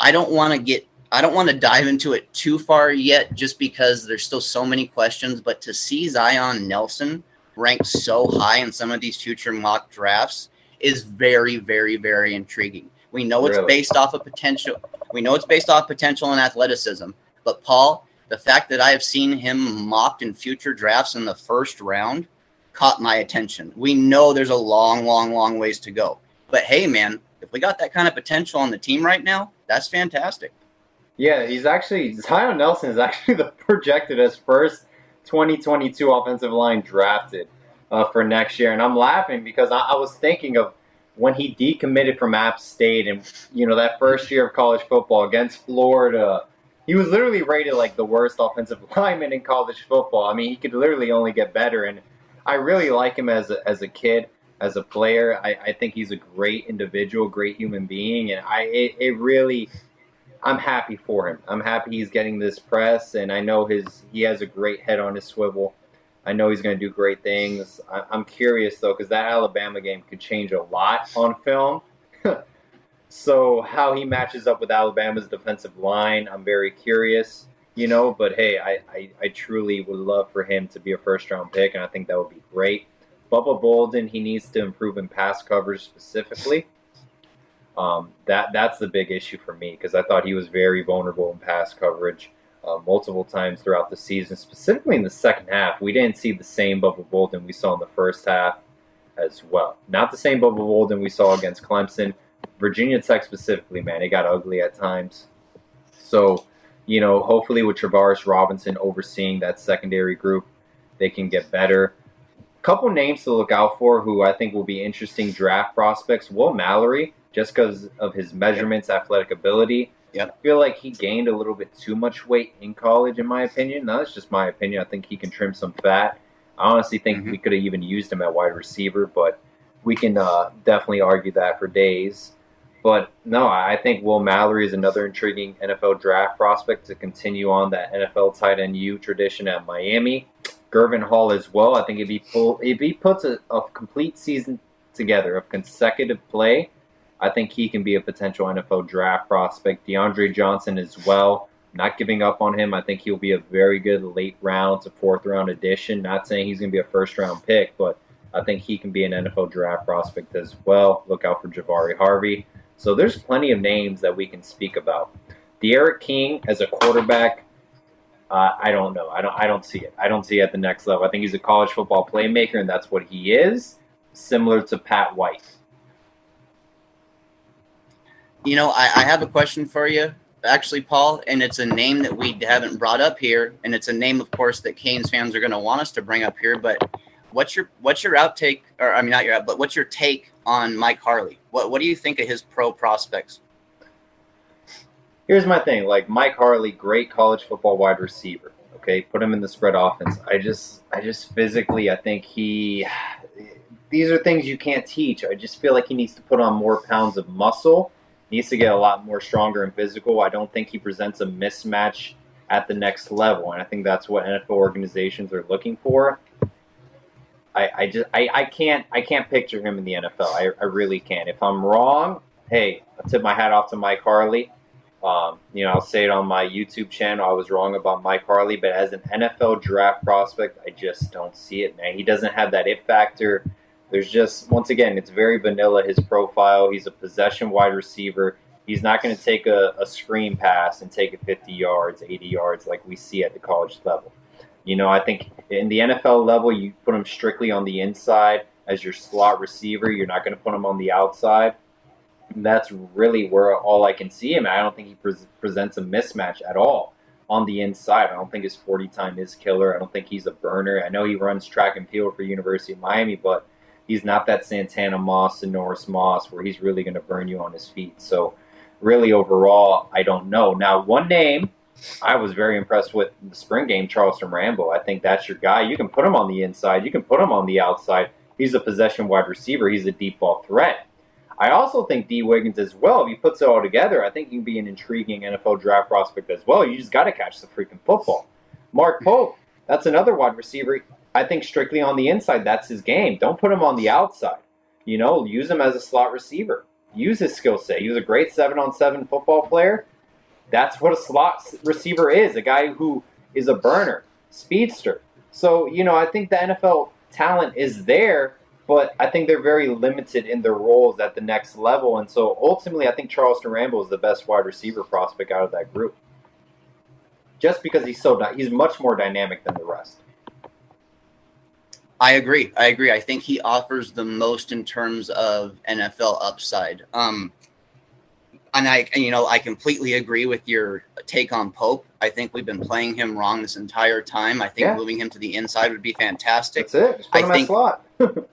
I don't want to get, I don't want to dive into it too far yet, just because there's still so many questions. But to see Zion Nelson ranked so high in some of these future mock drafts is very, very, very intriguing. We know it's really? based off of potential. We know it's based off potential and athleticism. But Paul, the fact that I have seen him mocked in future drafts in the first round caught my attention. We know there's a long, long, long ways to go. But hey, man, if we got that kind of potential on the team right now, that's fantastic. Yeah, he's actually Zion Nelson is actually the projected as first 2022 offensive line drafted uh, for next year. And I'm laughing because I, I, was thinking of when he decommitted from App State and, you know, that first year of college football against Florida. He was literally rated like the worst offensive lineman in college football. I mean, he could literally only get better. And I really like him as a, as a kid, as a player. I, I think he's a great individual, great human being. And I it, it really I'm happy for him. I'm happy he's getting this press, and I know his he has a great head on his swivel. I know he's going to do great things. I, am curious though, because that Alabama game could change a lot on film. so how he matches up with Alabama's defensive line, I'm very curious. You know, but hey, I, I, I truly would love for him to be a first round pick, and I think that would be great. Bubba Bolden, he needs to improve in pass coverage specifically. Um, that that's the big issue for me because I thought he was very vulnerable in pass coverage uh, multiple times throughout the season, specifically in the second half. We didn't see the same Bubba Bolden we saw in the first half as well. Not the same Bubba Bolden we saw against Clemson. Virginia Tech specifically, man, it got ugly at times. So, you know, hopefully with Travaris Robinson overseeing that secondary group, they can get better couple names to look out for who I think will be interesting draft prospects. Will Mallory, just because of his measurements, athletic ability. Yep. I feel like he gained a little bit too much weight in college, in my opinion. Now, that's just my opinion. I think he can trim some fat. I honestly think mm-hmm. we could have even used him at wide receiver, but we can uh, definitely argue that for days. But no, I think Will Mallory is another intriguing NFL draft prospect to continue on that NFL tight end U tradition at Miami. Gurvan Hall as well. I think if he pull if he puts a, a complete season together of consecutive play, I think he can be a potential NFL draft prospect. DeAndre Johnson as well. Not giving up on him. I think he'll be a very good late round to fourth round addition. Not saying he's going to be a first round pick, but I think he can be an NFL draft prospect as well. Look out for Jahfari Harvey. So there's plenty of names that we can speak about. D'Eriq King as a quarterback, uh, I don't know. I don't. I don't see it. I don't see it at the next level. I think he's a college football playmaker, and that's what he is. Similar to Pat White. You know, I, I have a question for you, actually, Paul, and it's a name that we haven't brought up here, and it's a name, of course, that Canes fans are going to want us to bring up here. But what's your what's your outtake, or I mean, not your out, but what's your take on Mike Harley? What what do you think of his pro prospects? here's my thing like Mike Harley, great college football wide receiver. Okay, put him in the spread offense. I just, I just physically, I think he. These are things you can't teach. I just feel like he needs to put on more pounds of muscle. Needs to get a lot more stronger and physical. I don't think he presents a mismatch at the next level, and I think that's what NFL organizations are looking for. I, I just I, I can't I can't picture him in the NFL. I, I really can't. If I'm wrong, hey, I'll tip my hat off to Mike Harley. Um, you know, I'll say it on my YouTube channel. I was wrong about Mike Harley, but as an NFL draft prospect, I just don't see it, man. He doesn't have that it factor. There's just, once again, it's very vanilla, his profile. He's a possession wide receiver. He's not going to take a, a screen pass and take it 50 yards, 80 yards like we see at the college level. You know, I think in the NFL level, you put him strictly on the inside as your slot receiver. You're not going to put him on the outside that's really where all I can see him. I don't think he pre- presents a mismatch at all on the inside. I don't think his 40 time is killer. I don't think he's a burner. I know he runs track and field for University of Miami, but he's not that Santana Moss and Sinorice Moss where he's really going to burn you on his feet. So, really, overall, I don't know. Now, one name I was very impressed with the spring game, Charleston Rambo. I think that's your guy. You can put him on the inside, you can put him on the outside. He's a possession wide receiver, he's a deep ball threat. I also think Dee Wiggins as well. If he puts it all together, I think he can be an intriguing NFL draft prospect as well. You just got to catch the freaking football. Mark Pope, that's another wide receiver. I think strictly on the inside, that's his game. Don't put him on the outside. You know, use him as a slot receiver. Use his skill set. He was a great seven on seven football player. That's what a slot receiver is a guy who is a burner, speedster. So, you know, I think the NFL talent is there but I think they're very limited in their roles at the next level. And so ultimately, I think Charleston Rambo is the best wide receiver prospect out of that group. Just because he's so he's much more dynamic than the rest. I agree. I agree. I think he offers the most in terms of NFL upside. Um, and I, you know, I completely agree with your take on Pope. I think we've been playing him wrong this entire time. I think yeah. moving him to the inside would be fantastic. That's it. Just put I him think, slot.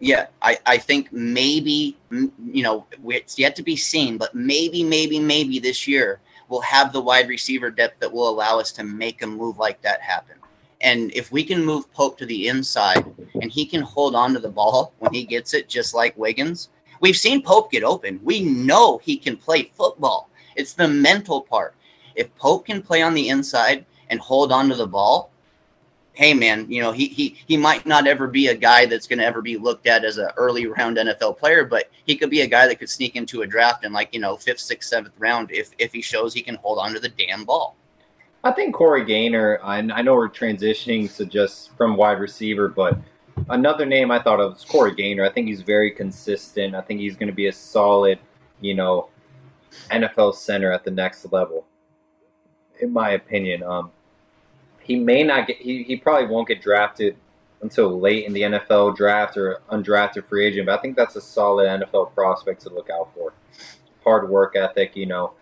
yeah, I, I think maybe, you know, it's yet to be seen, but maybe, maybe, maybe this year we'll have the wide receiver depth that will allow us to make a move like that happen. And if we can move Pope to the inside and he can hold on to the ball when he gets it, just like Wiggins, we've seen Pope get open. We know he can play football. It's the mental part. If Pope can play on the inside and hold on to the ball, hey man, you know, he he he might not ever be a guy that's going to ever be looked at as an early round NFL player, but he could be a guy that could sneak into a draft in like you know fifth, sixth, seventh round if if he shows he can hold on to the damn ball. I think Corey Gaynor. I, I know we're transitioning to just from wide receiver, but another name I thought of was Corey Gaynor. I think he's very consistent. I think he's going to be a solid, you know, NFL center at the next level, in my opinion. Um, he may not get. He, he probably won't get drafted until late in the NFL draft or undrafted free agent. But I think that's a solid NFL prospect to look out for. Hard work ethic, you know,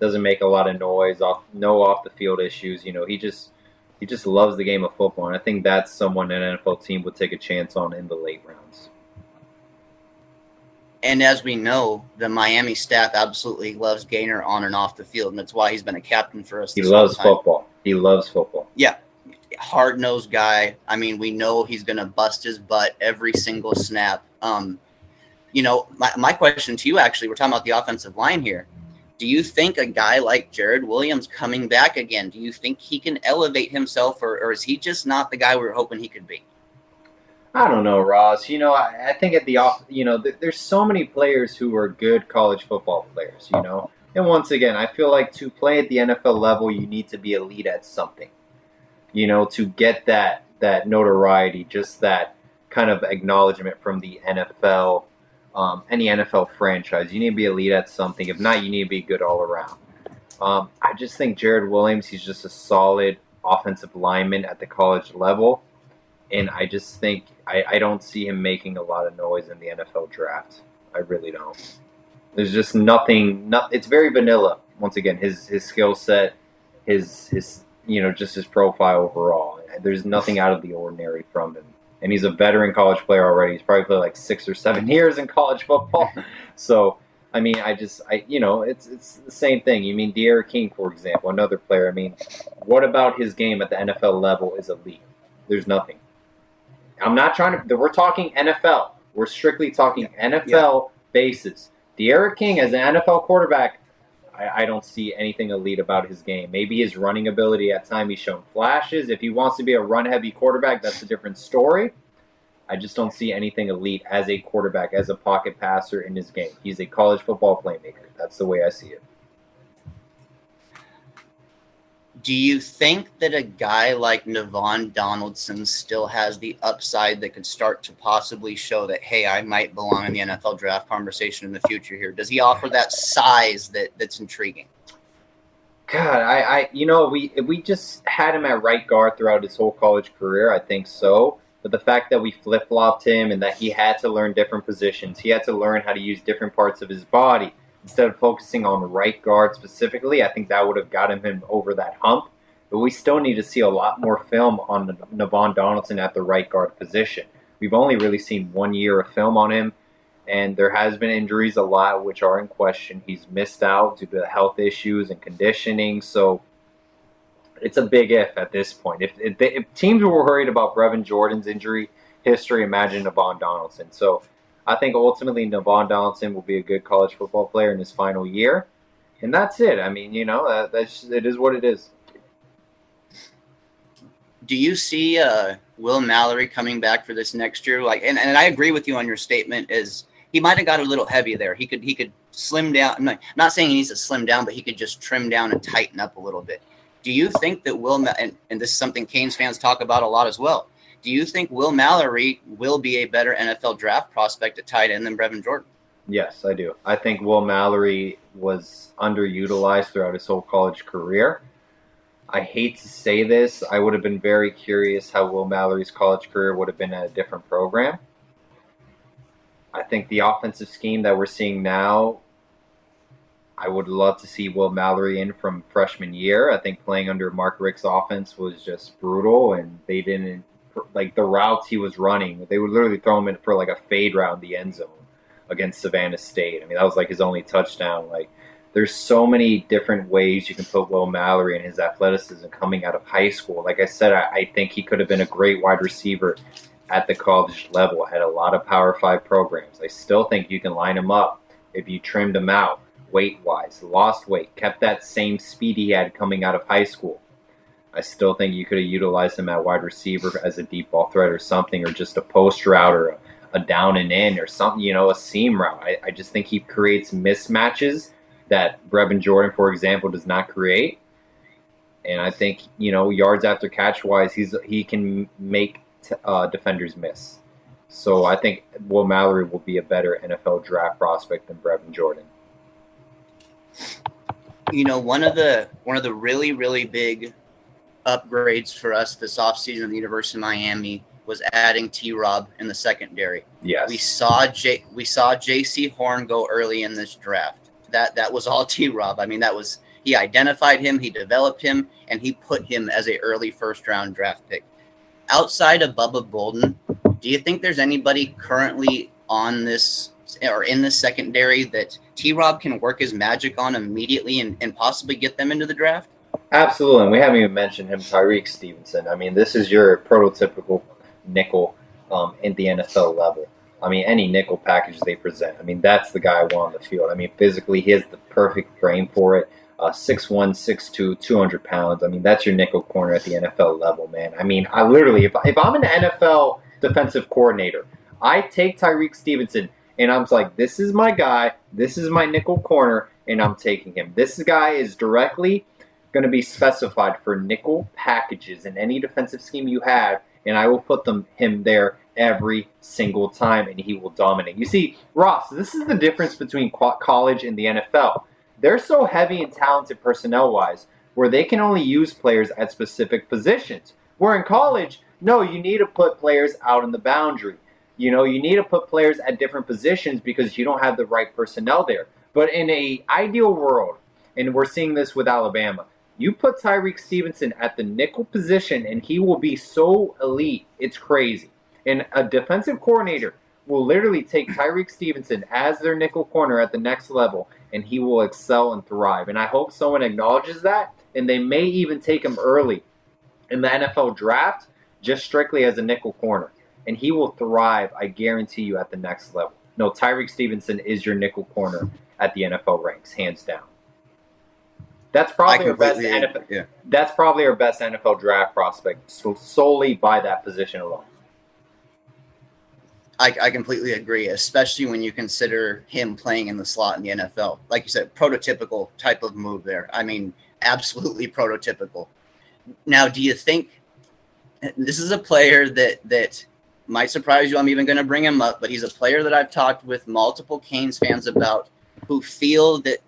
doesn't make a lot of noise. Off no off the field issues. You know, he just he just loves the game of football, and I think that's someone an NFL team would take a chance on in the late rounds. And as we know, the Miami staff absolutely loves Gaynor on and off the field, and that's why he's been a captain for us. He loves football. He loves football. Yeah, hard nosed guy. I mean, we know he's going to bust his butt every single snap. Um, you know, my, my question to you actually, we're talking about the offensive line here. Do you think a guy like Jarrid Williams coming back again, do you think he can elevate himself, or, or is he just not the guy we were hoping he could be? I don't know, Ross. You know, I, I think at the off, you know, th- there's so many players who are good college football players. You know, and once again, I feel like to play at the NFL level, you need to be elite at something. You know, to get that that notoriety, just that kind of acknowledgement from the NFL um, any NFL franchise. You need to be elite at something. If not, you need to be good all around. Um, I just think Jarrid Williams, he's just a solid offensive lineman at the college level. And I just think I, I don't see him making a lot of noise in the NFL draft. I really don't. There's just nothing. Not, it's very vanilla. Once again, his his skill set, his his you know just his profile overall. There's nothing out of the ordinary from him and he's a veteran college player already. He's probably played like six or seven mm-hmm. years in college football. So, I mean, I just, I, you know, it's it's the same thing. You mean D'Eriq King, for example, another player. I mean, what about his game at the NFL level is elite? There's nothing. I'm not trying to. We're talking NFL. We're strictly talking NFL yeah. basis. D'Eriq King as an NFL quarterback I, I, don't see anything elite about his game. Maybe his running ability at time he's shown flashes. If he wants to be a run heavy quarterback, that's a different story. I just don't see anything elite as a quarterback, as a pocket passer in his game. He's a college football playmaker. That's the way I see it. Do you think that a guy like Navaughn Donaldson still has the upside that could start to possibly show that, hey, I might belong in the NFL draft conversation in the future here? Does he offer that size that, that's intriguing? God, I, I, you know, we we just had him at right guard throughout his whole college career, I think so. But the fact that we flip flopped him and that he had to learn different positions, he had to learn how to use different parts of his body instead of focusing on right guard specifically, I think that would have gotten him over that hump. But we still need to see a lot more film on Navaughn Donaldson at the right guard position. We've only really seen one year of film on him, and there has been injuries a lot, which are in question. He's missed out due to health issues and conditioning, so it's a big if at this point. If, if, if teams were worried about Brevin Jordan's injury history, imagine Navaughn Donaldson. So I think ultimately Navaughn Donaldson will be a good college football player in his final year, and that's it. I mean, you know, that, that's it is what it is. Do you see uh, Will Mallory coming back for this next year? Like, and, and I agree with you on your statement. Is he might have got a little heavy there? He could he could slim down. I'm not, not saying he needs to slim down, but he could just trim down and tighten up a little bit. Do you think that Will and, and this is something Canes fans talk about a lot as well? Do you think Will Mallory will be a better NFL draft prospect at tight end than Brevin Jordan? Yes, I do. I think Will Mallory was underutilized throughout his whole college career. I hate to say this. I would have been very curious how Will Mallory's college career would have been at a different program. I think the offensive scheme that we're seeing now, I would love to see Will Mallory in from freshman year. I think playing under Mark Richt's offense was just brutal, and they didn't like the routes he was running. They would literally throw him in for like a fade route the end zone against Savannah State. I mean, that was like his only touchdown. Like, there's so many different ways you can put Will Mallory and his athleticism coming out of high school. Like I said, I, I think he could have been a great wide receiver at the college level. Had a lot of Power Five programs. I still think you can line him up if you trimmed him out weight wise, lost weight, kept that same speed he had coming out of high school. I still think you could have utilized him at wide receiver as a deep ball threat or something, or just a post route or a, a down and in or something, you know, a seam route. I, I just think he creates mismatches that Brevin Jordan, for example, does not create. And I think, you know, yards after catch wise, he's he can make t- uh, defenders miss. So I think Will Mallory will be a better NFL draft prospect than Brevin Jordan. You know, one of the one of the really really big upgrades for us this offseason at the University of Miami was adding T Rob in the secondary. Yes. We saw J we saw Jaycee Horn go early in this draft. That that was all T Rob. I mean, that was he identified him, he developed him, and he put him as a early first round draft pick. Outside of Bubba Bolden, do you think there's anybody currently on this or in the secondary that T Rob can work his magic on immediately and, and possibly get them into the draft? Absolutely. And we haven't even mentioned him, Tyrique Stevenson. I mean, this is your prototypical nickel um, in the NFL level. I mean, any nickel package they present. I mean, that's the guy I want on the field. I mean, physically, he has the perfect frame for it. Uh, 6'1", 6'2", 200 pounds. I mean, that's your nickel corner at the NFL level, man. I mean, I literally, if, if I'm an NFL defensive coordinator, I take Tyrique Stevenson and I'm like, this is my guy. This is my nickel corner, and I'm taking him. This guy is directly going to be specified for nickel packages in any defensive scheme you have, and I will put them him there every single time, and he will dominate. You see, Ross, this is the difference between college and the NFL. They're so heavy and talented personnel wise, where they can only use players at specific positions. Where in college, no, you need to put players out in the boundary. You know, you need to put players at different positions because you don't have the right personnel there. But in a ideal world, and we're seeing this with Alabama, you put Tyrique Stevenson at the nickel position and he will be so elite. It's crazy. And a defensive coordinator will literally take Tyrique Stevenson as their nickel corner at the next level and he will excel and thrive. And I hope someone acknowledges that and they may even take him early in the NFL draft just strictly as a nickel corner. And he will thrive, I guarantee you, at the next level. No, Tyrique Stevenson is your nickel corner at the NFL ranks, hands down. That's probably our best NFL. Yeah. That's probably our best NFL draft prospect, solely by that position alone. I, I, completely agree, especially when you consider him playing in the slot in the NFL. Like you said, prototypical type of move there. I mean, absolutely prototypical. Now, do you think this is a player that that might surprise you? I'm even going to bring him up, but he's a player that I've talked with multiple Canes fans about who feel that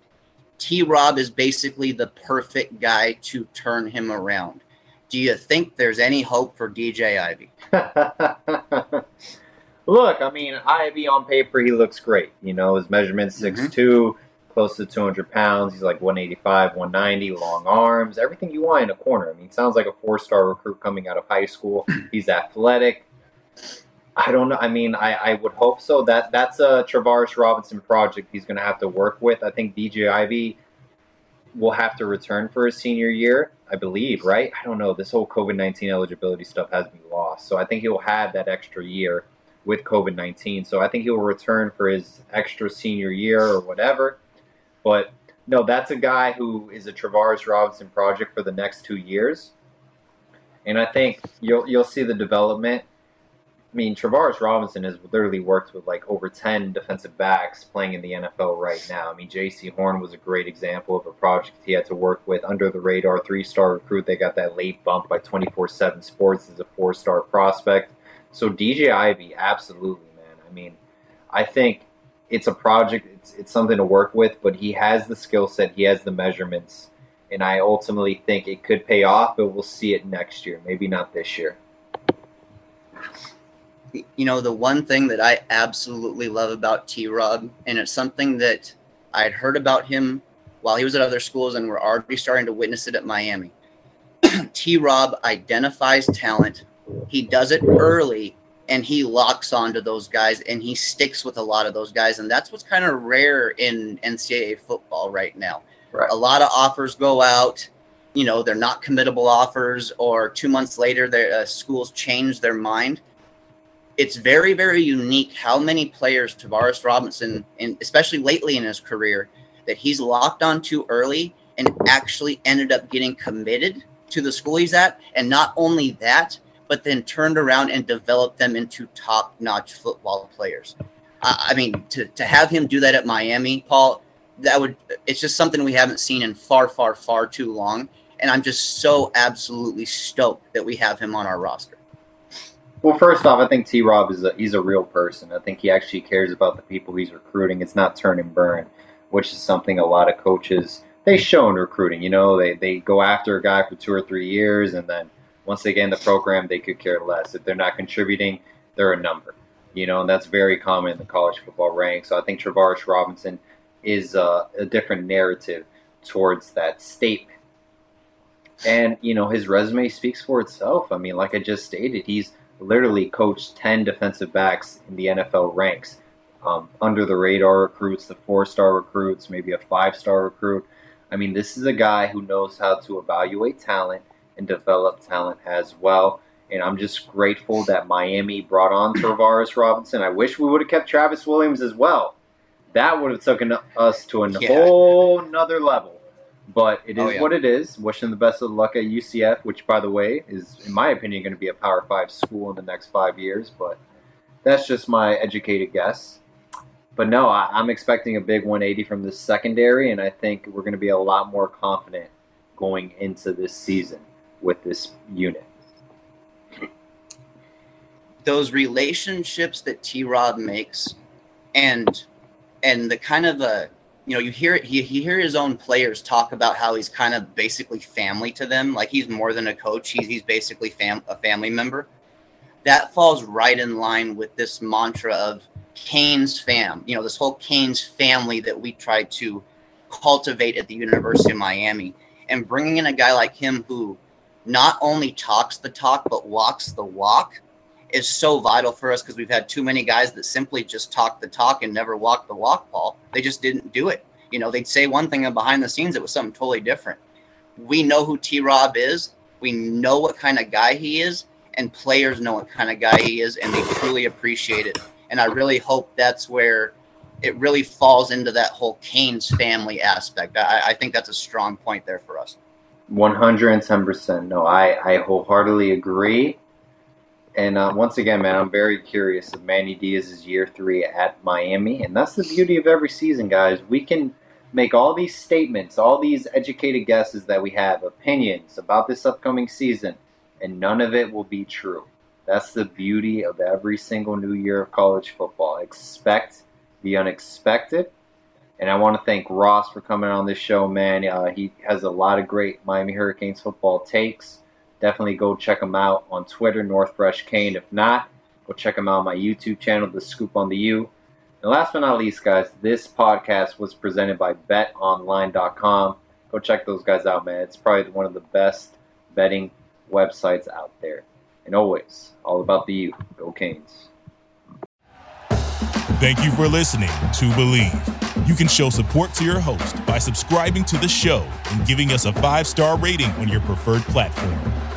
T Rob is basically the perfect guy to turn him around. Do you think there's any hope for DJ Ivey? Look, I mean, Ivey on paper, he looks great. You know, his measurement 6'2, mm-hmm. close to 200 pounds. He's like 185, 190, long arms, everything you want in a corner. I mean, sounds like a four star recruit coming out of high school. He's athletic. I don't know. I mean, I, I would hope so. That that's a Travaris Robinson project he's going to have to work with. I think DJ Ivey will have to return for his senior year, I believe. Right? I don't know. This whole COVID nineteen eligibility stuff has been lost, so I think he'll have that extra year with COVID nineteen. So I think he'll return for his extra senior year or whatever. But no, that's a guy who is a Travaris Robinson project for the next two years, and I think you'll you'll see the development I mean, Travaris Robinson has literally worked with like over 10 defensive backs playing in the NFL right now. I mean, Jaycee Horn was a great example of a project he had to work with under the radar three star recruit. They got that late bump by 24 7 Sports as a four star prospect. So, DJ Ivey, absolutely, man. I mean, I think it's a project, it's, it's something to work with, but he has the skill set, he has the measurements. And I ultimately think it could pay off, but we'll see it next year, maybe not this year you know, the one thing that I absolutely love about T Rob, and it's something that I had heard about him while he was at other schools, and we're already starting to witness it at Miami. T Rob identifies talent, he does it early, and he locks onto those guys, and he sticks with a lot of those guys. And that's what's kind of rare in NCAA football right now. Right. A lot of offers go out. You know, they're not committable offers, or two months later, their uh, schools change their mind it's very, very unique how many players Travaris Robinson, and especially lately in his career, that he's locked on too early and actually ended up getting committed to the school he's at. And not only that, but then turned around and developed them into top notch football players. I mean, to, to have him do that at Miami, Paul, that would, it's just something we haven't seen in far, far, far too long. And I'm just so absolutely stoked that we have him on our roster. Well, first off, I think T. Rob is a he's a real person. I think he actually cares about the people he's recruiting. It's not turn and burn, which is something a lot of coaches they show in recruiting. You know, they they go after a guy for two or three years, and then once they get in the program, they could care less. If they're not contributing, they're a number. You know, and that's very common in the college football ranks. So I think Travaris Robinson is uh, a different narrative towards that statement. And you know, his resume speaks for itself. I mean, like I just stated, he's literally coached 10 defensive backs in the NFL ranks. Um, under the radar recruits, the four star recruits, maybe a five star recruit. I mean, this is a guy who knows how to evaluate talent and develop talent as well. And I'm just grateful that Miami brought on Travaris Robinson. I wish we would have kept Travis Williams as well. That would have taken us to a yeah. whole nother level. But it oh, is oh, oh, yeah. what it is. Wishing the best of luck at UCF, which, by the way, is, in my opinion, going to be a Power Five school in the next five years. But that's just my educated guess. But no, I, am expecting a big 180 from the secondary, and I think we're going to be a lot more confident going into this season with this unit. Those relationships that T. Rob makes, and and the kind of a you know, you hear it, you, you hear his own players talk about how he's kind of basically family to them. Like he's more than a coach. He's, he's basically fam- a family member. That falls right in line with this mantra of Canes fam, you know, this whole Canes family that we try to cultivate at the University of Miami. And bringing in a guy like him who not only talks the talk, but walks the walk is so vital for us because we've had too many guys that simply just talk the talk and never walk the walk, Paul. They just didn't do it. You know, they'd say one thing and behind the scenes it was something totally different. We know who T Rob is. We know what kind of guy he is, and players know what kind of guy he is, and they truly appreciate it. And I really hope that's where it really falls into that whole Canes family aspect. I, I think that's a strong point there for us. 110%. No, I, I wholeheartedly agree. And uh, once again, man, I'm very curious of Manny Diaz's year three at Miami. And that's the beauty of every season, guys. We can make all these statements, all these educated guesses that we have, opinions about this upcoming season, and none of it will be true. That's the beauty of every single new year of college football. Expect the unexpected. And I want to thank Ross for coming on this show, man. Uh, he has a lot of great Miami Hurricanes football takes definitely go check them out on Twitter, North Fresh Kane. If not, go check them out on my YouTube channel, The Scoop on the U. And last but not least, guys, this podcast was presented by BetOnline.com. Go check those guys out, man. It's probably one of the best betting websites out there. And always, all about the U. Go Canes. Thank you for listening to Bleav. You can show support to your host by subscribing to the show and giving us a five star rating on your preferred platform.